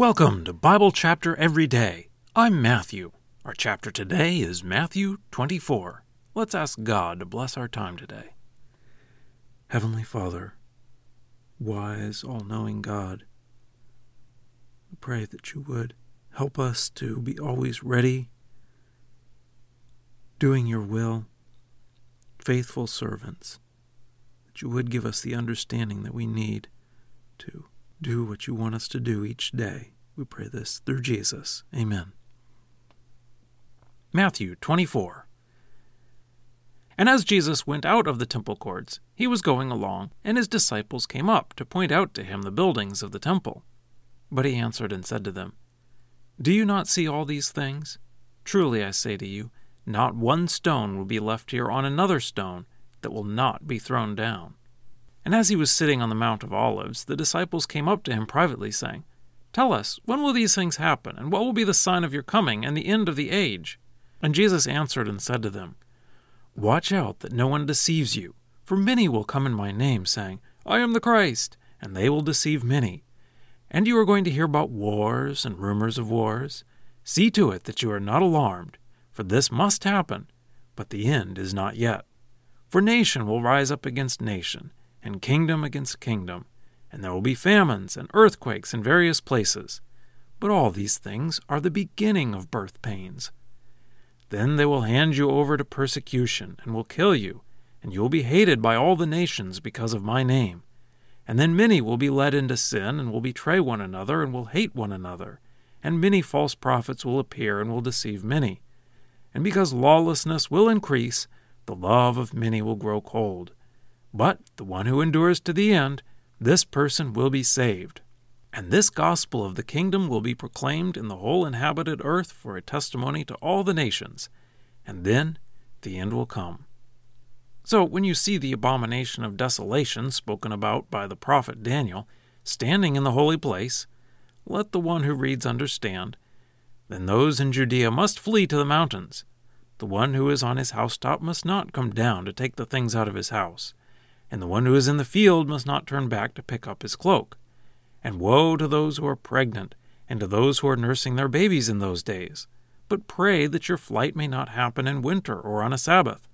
Welcome to Bible Chapter Every Day. I'm Matthew. Our chapter today is Matthew 24. Let's ask God to bless our time today. Heavenly Father, wise, all knowing God, we pray that you would help us to be always ready, doing your will, faithful servants, that you would give us the understanding that we need to do what you want us to do each day. We pray this through Jesus. Amen. Matthew 24. And as Jesus went out of the temple courts, he was going along, and his disciples came up to point out to him the buildings of the temple. But he answered and said to them, Do you not see all these things? Truly I say to you, not one stone will be left here on another stone that will not be thrown down. And as he was sitting on the Mount of Olives, the disciples came up to him privately, saying, Tell us, when will these things happen, and what will be the sign of your coming and the end of the age? And Jesus answered and said to them, Watch out that no one deceives you, for many will come in my name, saying, I am the Christ, and they will deceive many. And you are going to hear about wars and rumors of wars. See to it that you are not alarmed, for this must happen, but the end is not yet. For nation will rise up against nation and kingdom against kingdom, and there will be famines and earthquakes in various places. But all these things are the beginning of birth pains. Then they will hand you over to persecution and will kill you, and you will be hated by all the nations because of my name. And then many will be led into sin and will betray one another and will hate one another. And many false prophets will appear and will deceive many. And because lawlessness will increase, the love of many will grow cold. But the one who endures to the end, this person will be saved. And this gospel of the kingdom will be proclaimed in the whole inhabited earth for a testimony to all the nations, and then the end will come. So, when you see the abomination of desolation spoken about by the prophet Daniel standing in the holy place, let the one who reads understand. Then those in Judea must flee to the mountains. The one who is on his housetop must not come down to take the things out of his house and the one who is in the field must not turn back to pick up his cloak. And woe to those who are pregnant, and to those who are nursing their babies in those days. But pray that your flight may not happen in winter or on a Sabbath.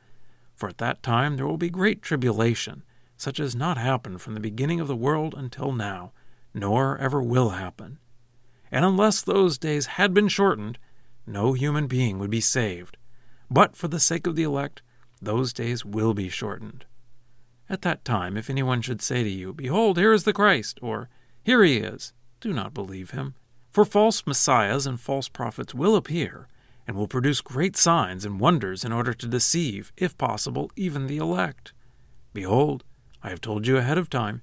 For at that time there will be great tribulation, such as not happened from the beginning of the world until now, nor ever will happen. And unless those days had been shortened, no human being would be saved. But for the sake of the elect, those days will be shortened. At that time, if anyone should say to you, Behold, here is the Christ, or Here he is, do not believe him. For false messiahs and false prophets will appear, and will produce great signs and wonders in order to deceive, if possible, even the elect. Behold, I have told you ahead of time.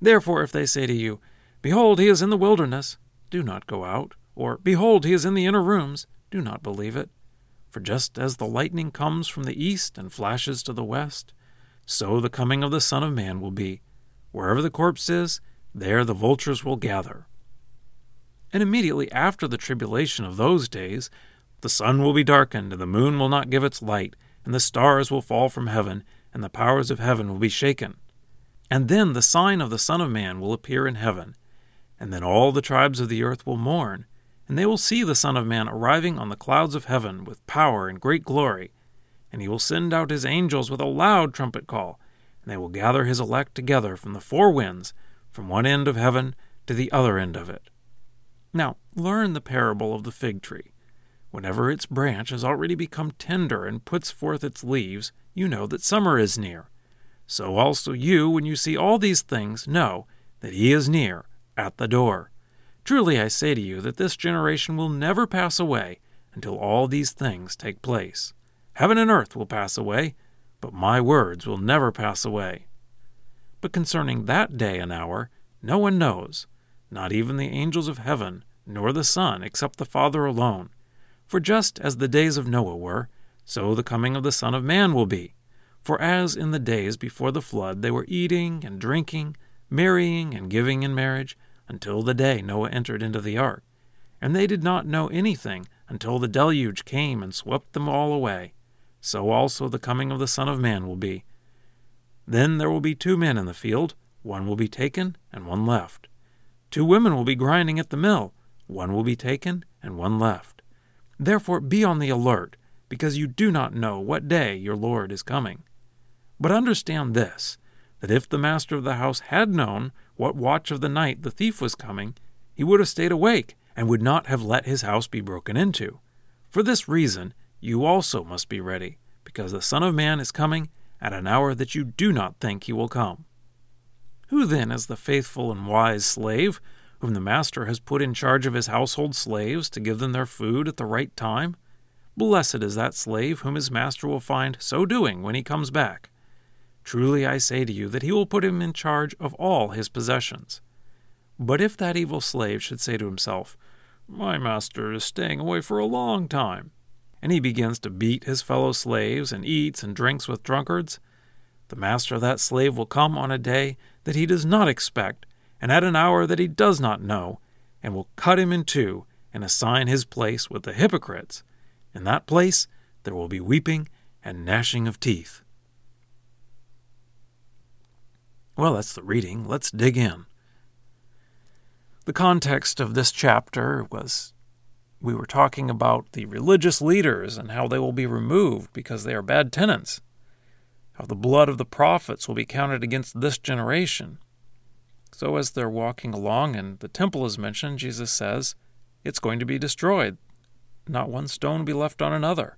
Therefore, if they say to you, Behold, he is in the wilderness, do not go out, or Behold, he is in the inner rooms, do not believe it. For just as the lightning comes from the east and flashes to the west, so the coming of the Son of Man will be. Wherever the corpse is, there the vultures will gather. And immediately after the tribulation of those days, the sun will be darkened, and the moon will not give its light, and the stars will fall from heaven, and the powers of heaven will be shaken. And then the sign of the Son of Man will appear in heaven, and then all the tribes of the earth will mourn, and they will see the Son of Man arriving on the clouds of heaven with power and great glory and he will send out his angels with a loud trumpet call, and they will gather his elect together from the four winds, from one end of heaven to the other end of it. Now, learn the parable of the fig tree. Whenever its branch has already become tender and puts forth its leaves, you know that summer is near. So also you, when you see all these things, know that he is near, at the door. Truly I say to you that this generation will never pass away until all these things take place. Heaven and earth will pass away, but my words will never pass away. But concerning that day and hour, no one knows, not even the angels of heaven, nor the Son, except the Father alone. For just as the days of Noah were, so the coming of the Son of Man will be. For as in the days before the flood they were eating and drinking, marrying and giving in marriage, until the day Noah entered into the ark. And they did not know anything until the deluge came and swept them all away so also the coming of the Son of Man will be. Then there will be two men in the field, one will be taken and one left. Two women will be grinding at the mill, one will be taken and one left. Therefore be on the alert, because you do not know what day your Lord is coming. But understand this that if the master of the house had known what watch of the night the thief was coming, he would have stayed awake and would not have let his house be broken into. For this reason, you also must be ready, because the Son of Man is coming at an hour that you do not think he will come. Who then is the faithful and wise slave whom the master has put in charge of his household slaves to give them their food at the right time? Blessed is that slave whom his master will find so doing when he comes back. Truly I say to you that he will put him in charge of all his possessions. But if that evil slave should say to himself, My master is staying away for a long time, and he begins to beat his fellow slaves and eats and drinks with drunkards, the master of that slave will come on a day that he does not expect, and at an hour that he does not know, and will cut him in two and assign his place with the hypocrites. In that place there will be weeping and gnashing of teeth. Well, that's the reading. Let's dig in. The context of this chapter was we were talking about the religious leaders and how they will be removed because they are bad tenants, how the blood of the prophets will be counted against this generation. So, as they're walking along and the temple is mentioned, Jesus says it's going to be destroyed. Not one stone will be left on another.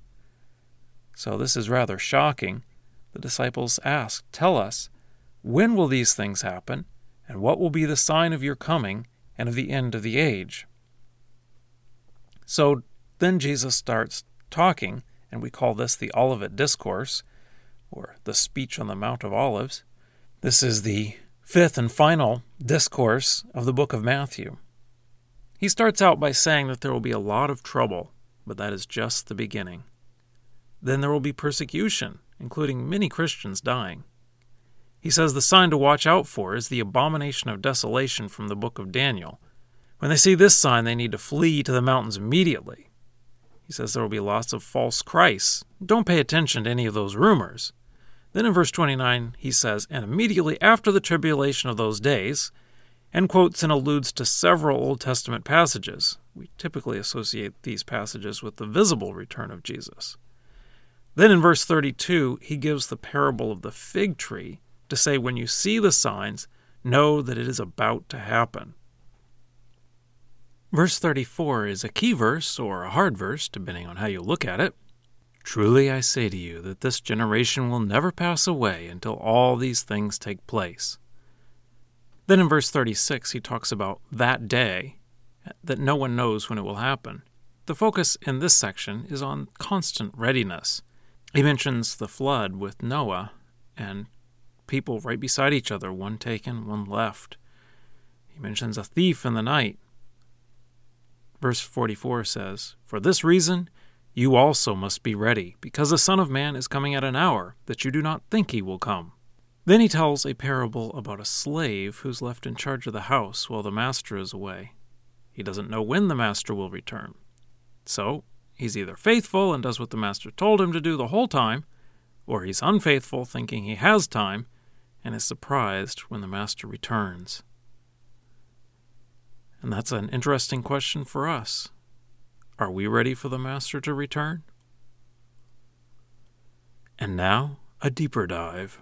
So, this is rather shocking. The disciples ask, Tell us, when will these things happen? And what will be the sign of your coming and of the end of the age? So then Jesus starts talking, and we call this the Olivet Discourse, or the Speech on the Mount of Olives. This is the fifth and final discourse of the book of Matthew. He starts out by saying that there will be a lot of trouble, but that is just the beginning. Then there will be persecution, including many Christians dying. He says the sign to watch out for is the abomination of desolation from the book of Daniel. When they see this sign, they need to flee to the mountains immediately. He says there will be lots of false Christs. Don't pay attention to any of those rumors. Then in verse 29, he says, And immediately after the tribulation of those days, and quotes and alludes to several Old Testament passages. We typically associate these passages with the visible return of Jesus. Then in verse 32, he gives the parable of the fig tree to say, when you see the signs, know that it is about to happen. Verse 34 is a key verse or a hard verse, depending on how you look at it. Truly I say to you that this generation will never pass away until all these things take place. Then in verse 36, he talks about that day, that no one knows when it will happen. The focus in this section is on constant readiness. He mentions the flood with Noah and people right beside each other, one taken, one left. He mentions a thief in the night. Verse 44 says, For this reason you also must be ready, because the Son of Man is coming at an hour that you do not think he will come. Then he tells a parable about a slave who's left in charge of the house while the master is away. He doesn't know when the master will return. So, he's either faithful and does what the master told him to do the whole time, or he's unfaithful, thinking he has time, and is surprised when the master returns. And that's an interesting question for us. Are we ready for the master to return? And now, a deeper dive.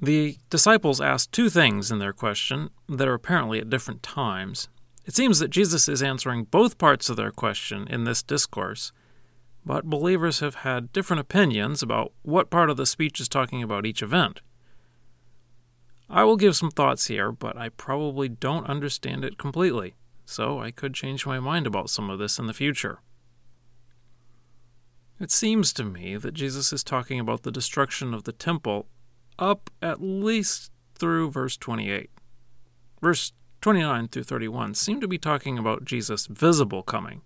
The disciples asked two things in their question that are apparently at different times. It seems that Jesus is answering both parts of their question in this discourse, but believers have had different opinions about what part of the speech is talking about each event. I will give some thoughts here, but I probably don't understand it completely, so I could change my mind about some of this in the future. It seems to me that Jesus is talking about the destruction of the temple up at least through verse 28. Verse 29 through 31 seem to be talking about Jesus' visible coming.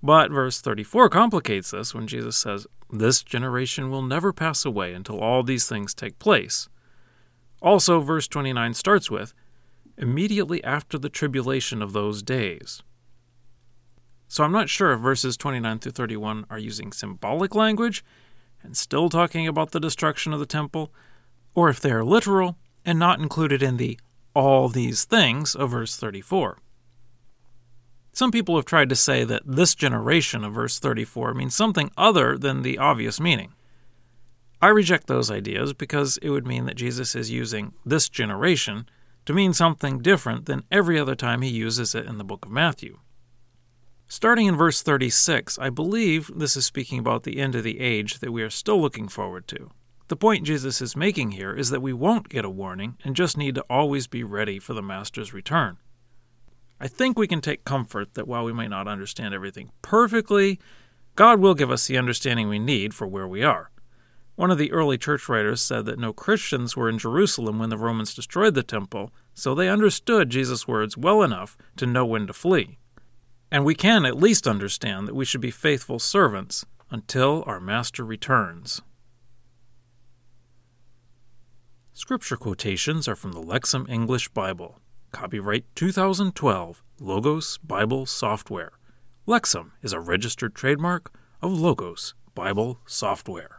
But verse 34 complicates this when Jesus says, This generation will never pass away until all these things take place. Also, verse 29 starts with, immediately after the tribulation of those days. So I'm not sure if verses 29 through 31 are using symbolic language and still talking about the destruction of the temple, or if they are literal and not included in the all these things of verse 34. Some people have tried to say that this generation of verse 34 means something other than the obvious meaning. I reject those ideas because it would mean that Jesus is using this generation to mean something different than every other time he uses it in the book of Matthew. Starting in verse 36, I believe this is speaking about the end of the age that we are still looking forward to. The point Jesus is making here is that we won't get a warning and just need to always be ready for the Master's return. I think we can take comfort that while we might not understand everything perfectly, God will give us the understanding we need for where we are. One of the early church writers said that no Christians were in Jerusalem when the Romans destroyed the temple, so they understood Jesus' words well enough to know when to flee. And we can at least understand that we should be faithful servants until our Master returns. Scripture quotations are from the Lexham English Bible. Copyright 2012, Logos Bible Software. Lexham is a registered trademark of Logos Bible Software.